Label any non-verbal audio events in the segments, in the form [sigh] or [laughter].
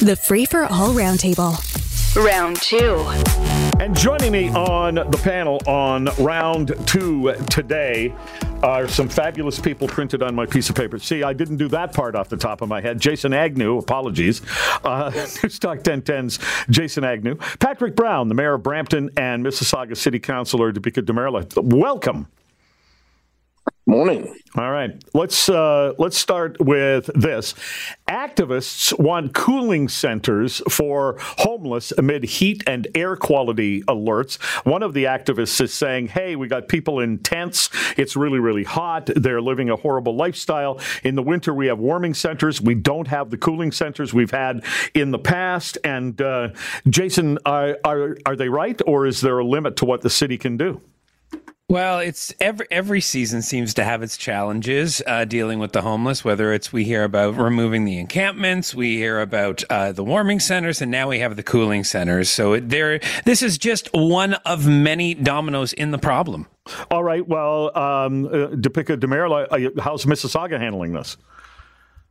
The Free for All Roundtable. Round two. And joining me on the panel on round two today are some fabulous people printed on my piece of paper. See, I didn't do that part off the top of my head. Jason Agnew, apologies. Uh, [laughs] Newstalk 1010's Jason Agnew. Patrick Brown, the mayor of Brampton, and Mississauga City Councilor Dipika Demerla. Welcome. Morning. All right, let's uh, let's start with this. Activists want cooling centers for homeless amid heat and air quality alerts. One of the activists is saying, "Hey, we got people in tents. It's really really hot. They're living a horrible lifestyle. In the winter, we have warming centers. We don't have the cooling centers we've had in the past." And uh, Jason, are, are are they right, or is there a limit to what the city can do? Well, it's every every season seems to have its challenges uh, dealing with the homeless. Whether it's we hear about removing the encampments, we hear about uh, the warming centers, and now we have the cooling centers. So there, this is just one of many dominoes in the problem. All right. Well, um, uh, Dipika Demerla, uh, how's Mississauga handling this?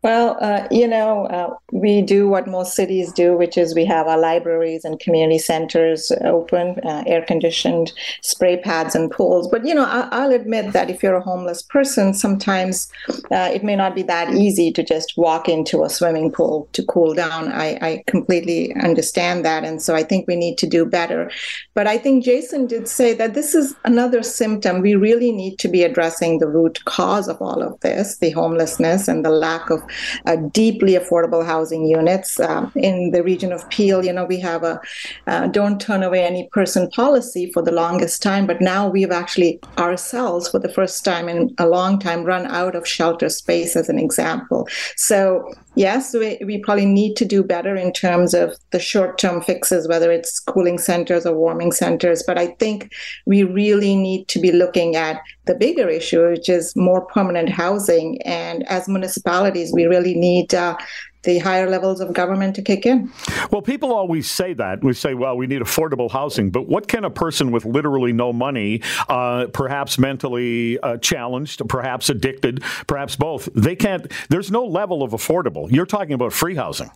Well, uh, you know, uh, we do what most cities do, which is we have our libraries and community centers open, uh, air conditioned, spray pads and pools. But, you know, I- will admit that if you're a homeless person, sometimes uh, it may not be that easy to just walk into a swimming pool to cool down. I-, I completely understand that. And so I think we need to do better. But I think Jason did say that this is another symptom. We really need to be addressing the root cause of all of this the homelessness and the lack of uh, deeply affordable housing units. Uh, in the region of Peel, you know, we have a uh, don't turn away any person policy for the longest time, but now we've actually ourselves, for the first time in a long time, run out of shelter space as an example. So yes, we, we probably need to do better in terms of the short term fixes, whether it's cooling centers or warming centers. But I think we really need to be looking at the bigger issue, which is more permanent housing. And as municipalities, we really need uh, the higher levels of government to kick in. Well, people always say that. We say, well, we need affordable housing. But what can a person with literally no money, uh, perhaps mentally uh, challenged, perhaps addicted, perhaps both, they can't, there's no level of affordable. You're talking about free housing.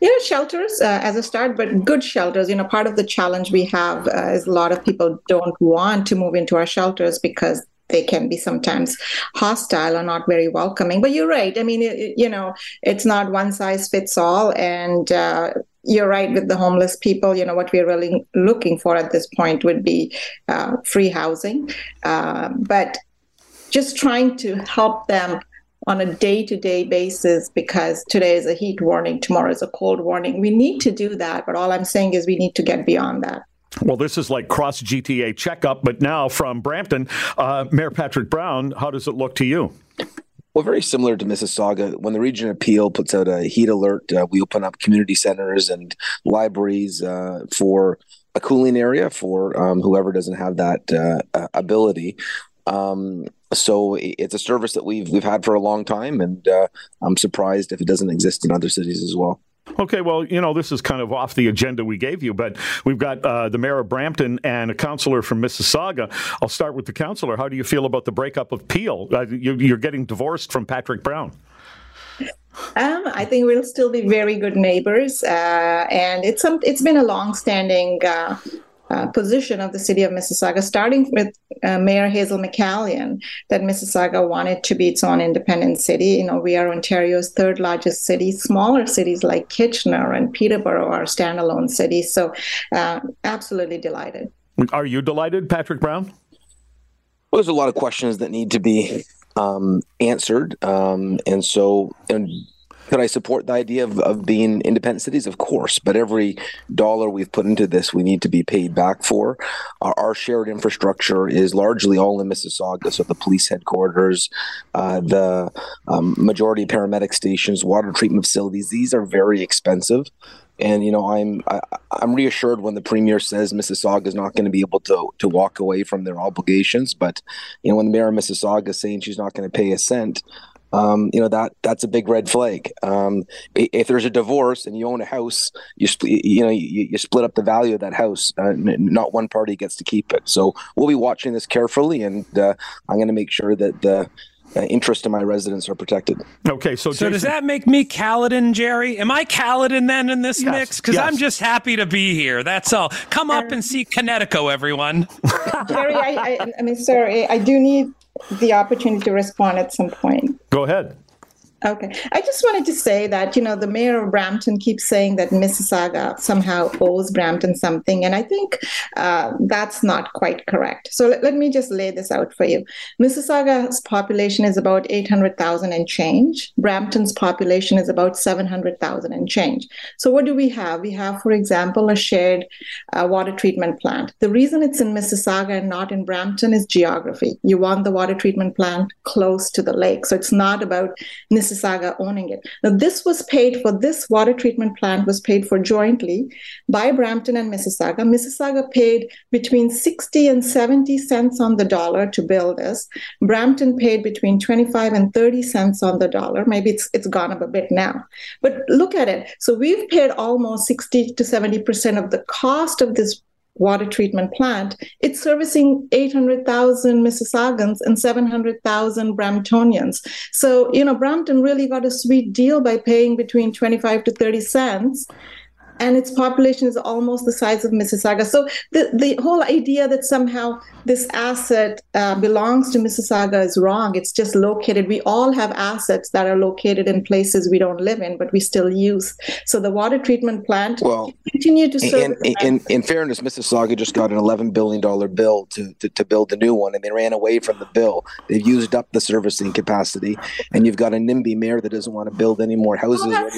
Yeah, shelters uh, as a start, but good shelters. You know, part of the challenge we have uh, is a lot of people don't want to move into our shelters because they can be sometimes hostile or not very welcoming. But you're right. I mean, it, you know, it's not one size fits all. And uh, you're right with the homeless people. You know, what we're really looking for at this point would be uh, free housing. Uh, but just trying to help them on a day to day basis because today is a heat warning, tomorrow is a cold warning. We need to do that. But all I'm saying is we need to get beyond that. Well, this is like cross GTA checkup, but now from Brampton, uh, Mayor Patrick Brown, how does it look to you? Well, very similar to Mississauga. When the region of Peel puts out a heat alert, uh, we open up community centers and libraries uh, for a cooling area for um, whoever doesn't have that uh, ability. Um, so it's a service that we've we've had for a long time, and uh, I'm surprised if it doesn't exist in other cities as well. Okay, well, you know, this is kind of off the agenda we gave you, but we've got uh, the mayor of Brampton and a councillor from Mississauga. I'll start with the councillor. How do you feel about the breakup of Peel? Uh, you, are getting divorced from Patrick Brown. Um, I think we'll still be very good neighbors, uh, and it's some, it's been a long-standing uh, position of the city of Mississauga, starting with uh, Mayor Hazel McCallion, that Mississauga wanted to be its own independent city. You know, we are Ontario's third largest city. Smaller cities like Kitchener and Peterborough are standalone cities. So, uh, absolutely delighted. Are you delighted, Patrick Brown? Well, there's a lot of questions that need to be um, answered, um, and so and could I support the idea of, of being independent cities? Of course, but every dollar we've put into this, we need to be paid back for. Our, our shared infrastructure is largely all in Mississauga, so the police headquarters, uh, the um, majority paramedic stations, water treatment facilities. These are very expensive. And you know, I'm I, am i am reassured when the premier says Mississauga is not going to be able to to walk away from their obligations. But you know, when the mayor of Mississauga is saying she's not going to pay a cent, um, you know that that's a big red flag. Um, if there's a divorce and you own a house, you split, you know you, you, split up the value of that house. Uh, not one party gets to keep it. So we'll be watching this carefully, and uh, I'm going to make sure that the uh, interest of my residents are protected. Okay, so So Jason, does that make me Caledon, Jerry? Am I Caledon then in this Yes, mix? Because yes. I'm just happy to be here. That's all. Come up and see Connecticut, everyone. [laughs] Jerry, I, I, I mean, sorry, I do need the opportunity to respond at some point. go ahead. Okay. I just wanted to say that, you know, the mayor of Brampton keeps saying that Mississauga somehow owes Brampton something. And I think uh, that's not quite correct. So let, let me just lay this out for you. Mississauga's population is about 800,000 and change. Brampton's population is about 700,000 and change. So what do we have? We have, for example, a shared uh, water treatment plant. The reason it's in Mississauga and not in Brampton is geography. You want the water treatment plant close to the lake. So it's not about Mississauga owning it. Now, this was paid for, this water treatment plant was paid for jointly by Brampton and Mississauga. Mississauga paid between 60 and 70 cents on the dollar to build this. Brampton paid between 25 and 30 cents on the dollar. Maybe it's, it's gone up a bit now. But look at it. So we've paid almost 60 to 70% of the cost of this water treatment plant, it's servicing 800,000 Mississaugans and 700,000 Bramptonians. So, you know, Brampton really got a sweet deal by paying between 25 to 30 cents. And its population is almost the size of Mississauga. So the, the whole idea that somehow this asset uh, belongs to Mississauga is wrong. It's just located. We all have assets that are located in places we don't live in, but we still use. So the water treatment plant Well, continue to serve. In, fairness, Mississauga just got an $11 billion bill to, to, to build a new one, and they ran away from the bill. They've used up the servicing capacity, and you've got a NIMBY mayor that doesn't want to build any more houses or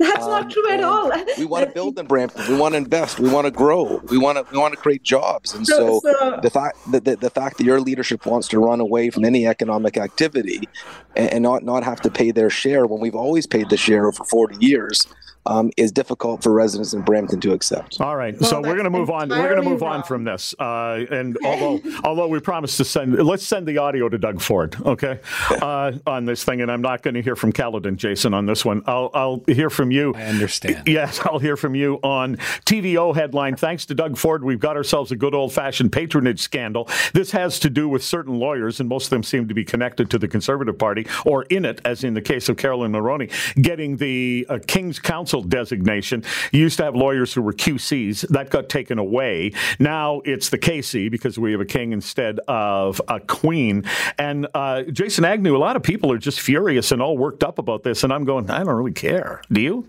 that's not true. Um, not true at all. We want to build in Brampton. We want to invest. We want to grow. We want to we want to create jobs. And so, So- so- the fact that the, the fact that your leadership wants to run away from any economic activity and, and not not have to pay their share when we've always paid the share for 40 years um, is difficult for residents in Brampton to accept. All right, Well, so we're going to move on. We're going to entirely move on from this. Uh, and although although we promised to send, let's send the audio to Doug Ford, okay, [laughs] uh, on this thing. And I'm not going to hear from Caledon, Jason, on this one. I'll I'll hear from you. I understand. [laughs] Yes, I'll hear from you on TVO headline. Thanks to Doug Ford, we've got ourselves a good old fashioned patronage scandal. This has to do with certain lawyers, and most of them seem to be connected to the Conservative Party or in it, as in the case of Carolyn Mulroney, getting the uh, King's Counsel designation. You used to have lawyers who were QCs. That got taken away. Now it's the KC because we have a king instead of a queen. And uh, Jason Agnew, a lot of people are just furious and all worked up about this. And I'm going, I don't really care. Do you?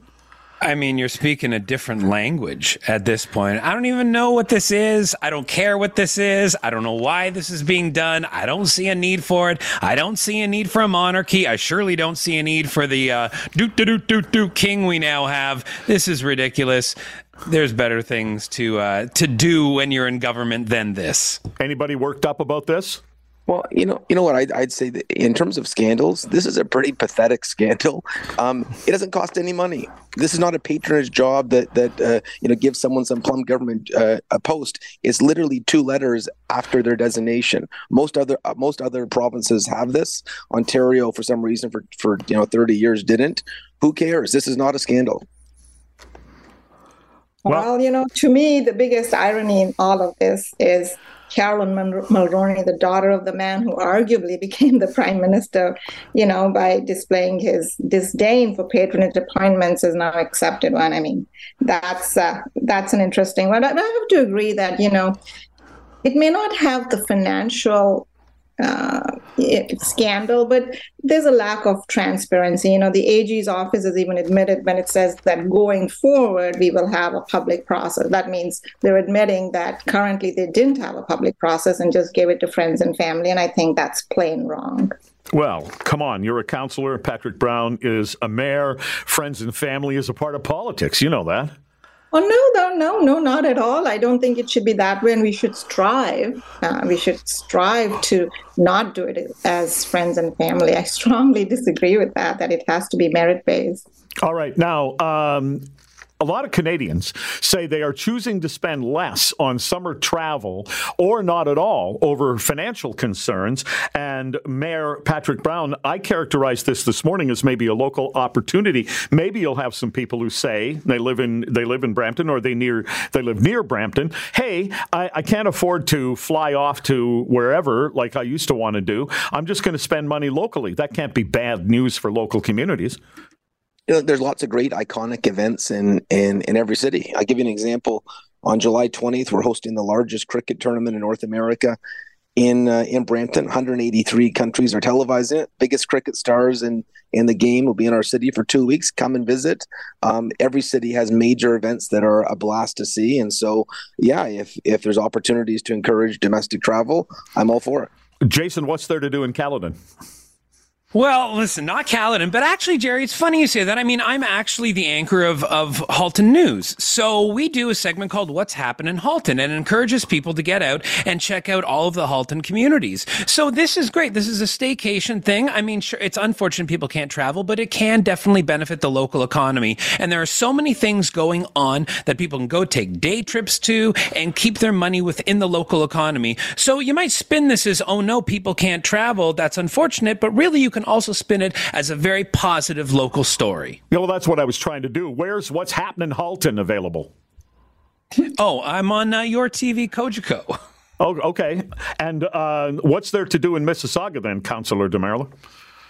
I mean, you're speaking a different language at this point. I don't even know what this is. I don't care what this is. I don't know why this is being done. I don't see a need for it. I don't see a need for a monarchy. I surely don't see a need for the uh, doot doot doot doot king we now have. This is ridiculous. There's better things to uh, to do when you're in government than this. Anybody worked up about this? Well, you know, you know what I'd, I'd say that in terms of scandals, this is a pretty pathetic [laughs] scandal. Um, it doesn't cost any money. This is not a patronage job that that uh, you know gives someone some plum government uh, a post. It's literally two letters after their designation. Most other uh, most other provinces have this. Ontario, for some reason, for for you know thirty years didn't. Who cares? This is not a scandal. Well- Well, you know, to me, the biggest irony in all of this is Carolyn Mulroney, the daughter of the man who arguably became the prime minister, you know, by displaying his disdain for patronage appointments, is now accepted one. I mean, that's uh, that's an interesting one. I I have to agree that you know, it may not have the financial uh, scandal, but there's a lack of transparency. You know, the AG's office has even admitted when it says that going forward we will have a public process. That means they're admitting that currently they didn't have a public process and just gave it to friends and family, and I think that's plain wrong. Well, come on. You're a councilor. Patrick Brown is a mayor. Friends and family is a part of politics. You know that. Oh no, no, no, no, not at all. I don't think it should be that way, and we should strive. Uh, we should strive to not do it as friends and family. I strongly disagree with that. That it has to be merit based. All right. Now, um, a lot of Canadians say they are choosing to spend less on summer travel or not at all over financial concerns. And Mayor Patrick Brown, I characterized this this morning as maybe a local opportunity. Maybe you'll have some people who say they live in they live in Brampton or they near they live near Brampton. Hey, I, I can't afford to fly off to wherever like I used to want to do. I'm just going to spend money locally. That can't be bad news for local communities. You know, there's lots of great iconic events in, in in every city. I'll give you an example. On July 20th, we're hosting the largest cricket tournament in North America in uh, in Brampton. 183 countries are televising it. Biggest cricket stars in in the game will be in our city for two weeks. Come and visit. Um, every city has major events that are a blast to see, and so yeah, if if there's opportunities to encourage domestic travel, I'm all for it. Jason, what's there to do in Caledon? Well, listen, not Caledon, but actually, Jerry, it's funny you say that. I mean, I'm actually the anchor of, of Halton News. So we do a segment called What's Happened in Halton and encourages people to get out and check out all of the Halton communities. So this is great. This is a staycation thing. I mean, sure, it's unfortunate people can't travel, but it can definitely benefit the local economy. And there are so many things going on that people can go take day trips to and keep their money within the local economy. So you might spin this as, oh no, people can't travel. That's unfortunate, but really you can can also spin it as a very positive local story. Yeah, well, that's what I was trying to do. Where's What's Happening Halton available? Oh, I'm on uh, your TV, Cogeco. [laughs] Oh, okay. And uh, what's there to do in Mississauga then, Councillor Demerla?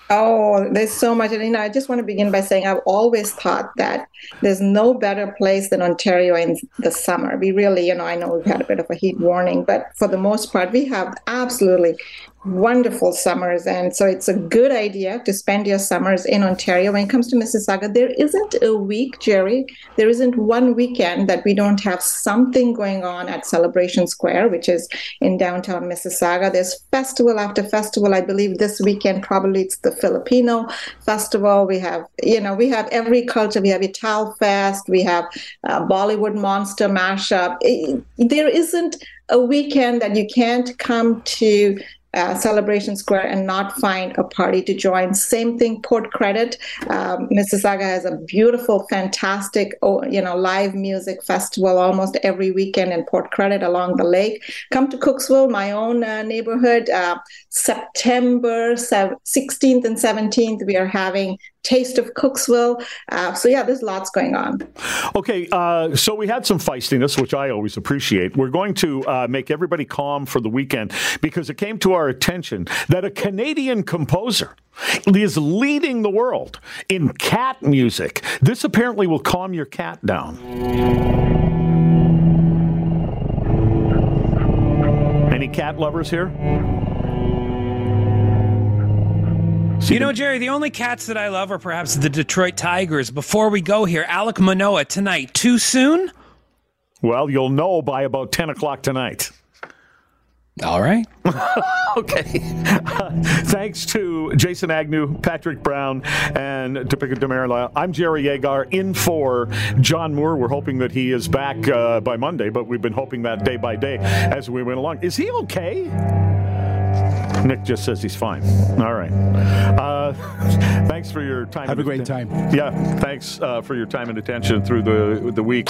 Oh, there's so much. And, you know, I just want to begin by saying I've always thought that there's no better place than Ontario in the summer. We really, you know, I know we've had a bit of a heat warning, but for the most part, we have absolutely wonderful summers. And so it's a good idea to spend your summers in Ontario. When it comes to Mississauga, there isn't a week, Jerry, there isn't one weekend that we don't have something going on at Celebration Square, which is in downtown Mississauga. There's festival after festival. I believe this weekend probably it's the Filipino festival. We have, you know, we have every culture. We have Ital Fest. We have uh, Bollywood Monster Mashup. It, there isn't a weekend that you can't come to uh, Celebration Square and not find a party to join. Same thing, Port Credit. Um, Mississauga has a beautiful, fantastic, oh, you know, live music festival almost every weekend in Port Credit along the lake. Come to Cooksville, my own uh, neighborhood. Uh, September 16th and 17th, we are having Taste of Cooksville. Uh, so yeah, there's lots going on. Okay, uh, so we had some feistiness, which I always appreciate. We're going to uh, make everybody calm for the weekend because it came to our attention that a Canadian composer is leading the world in cat music. This apparently will calm your cat down. Any cat lovers here? You know, Jerry, the only cats that I love are perhaps the Detroit Tigers. Before we go here, Alek Manoah tonight. Too soon? Well, you'll know by about 10 o'clock tonight. All right. [laughs] okay. Uh, thanks to Jason Agnew, Patrick Brown, and Dipika Demerla. I'm Jerry Agar in for John Moore. We're hoping that he is back uh, by Monday, but we've been hoping that day by day as we went along. Is he okay? Nick just says he's fine. All right. Uh, [laughs] thanks for your time. Have a great time. Yeah. Thanks uh, for your time and attention through the the week.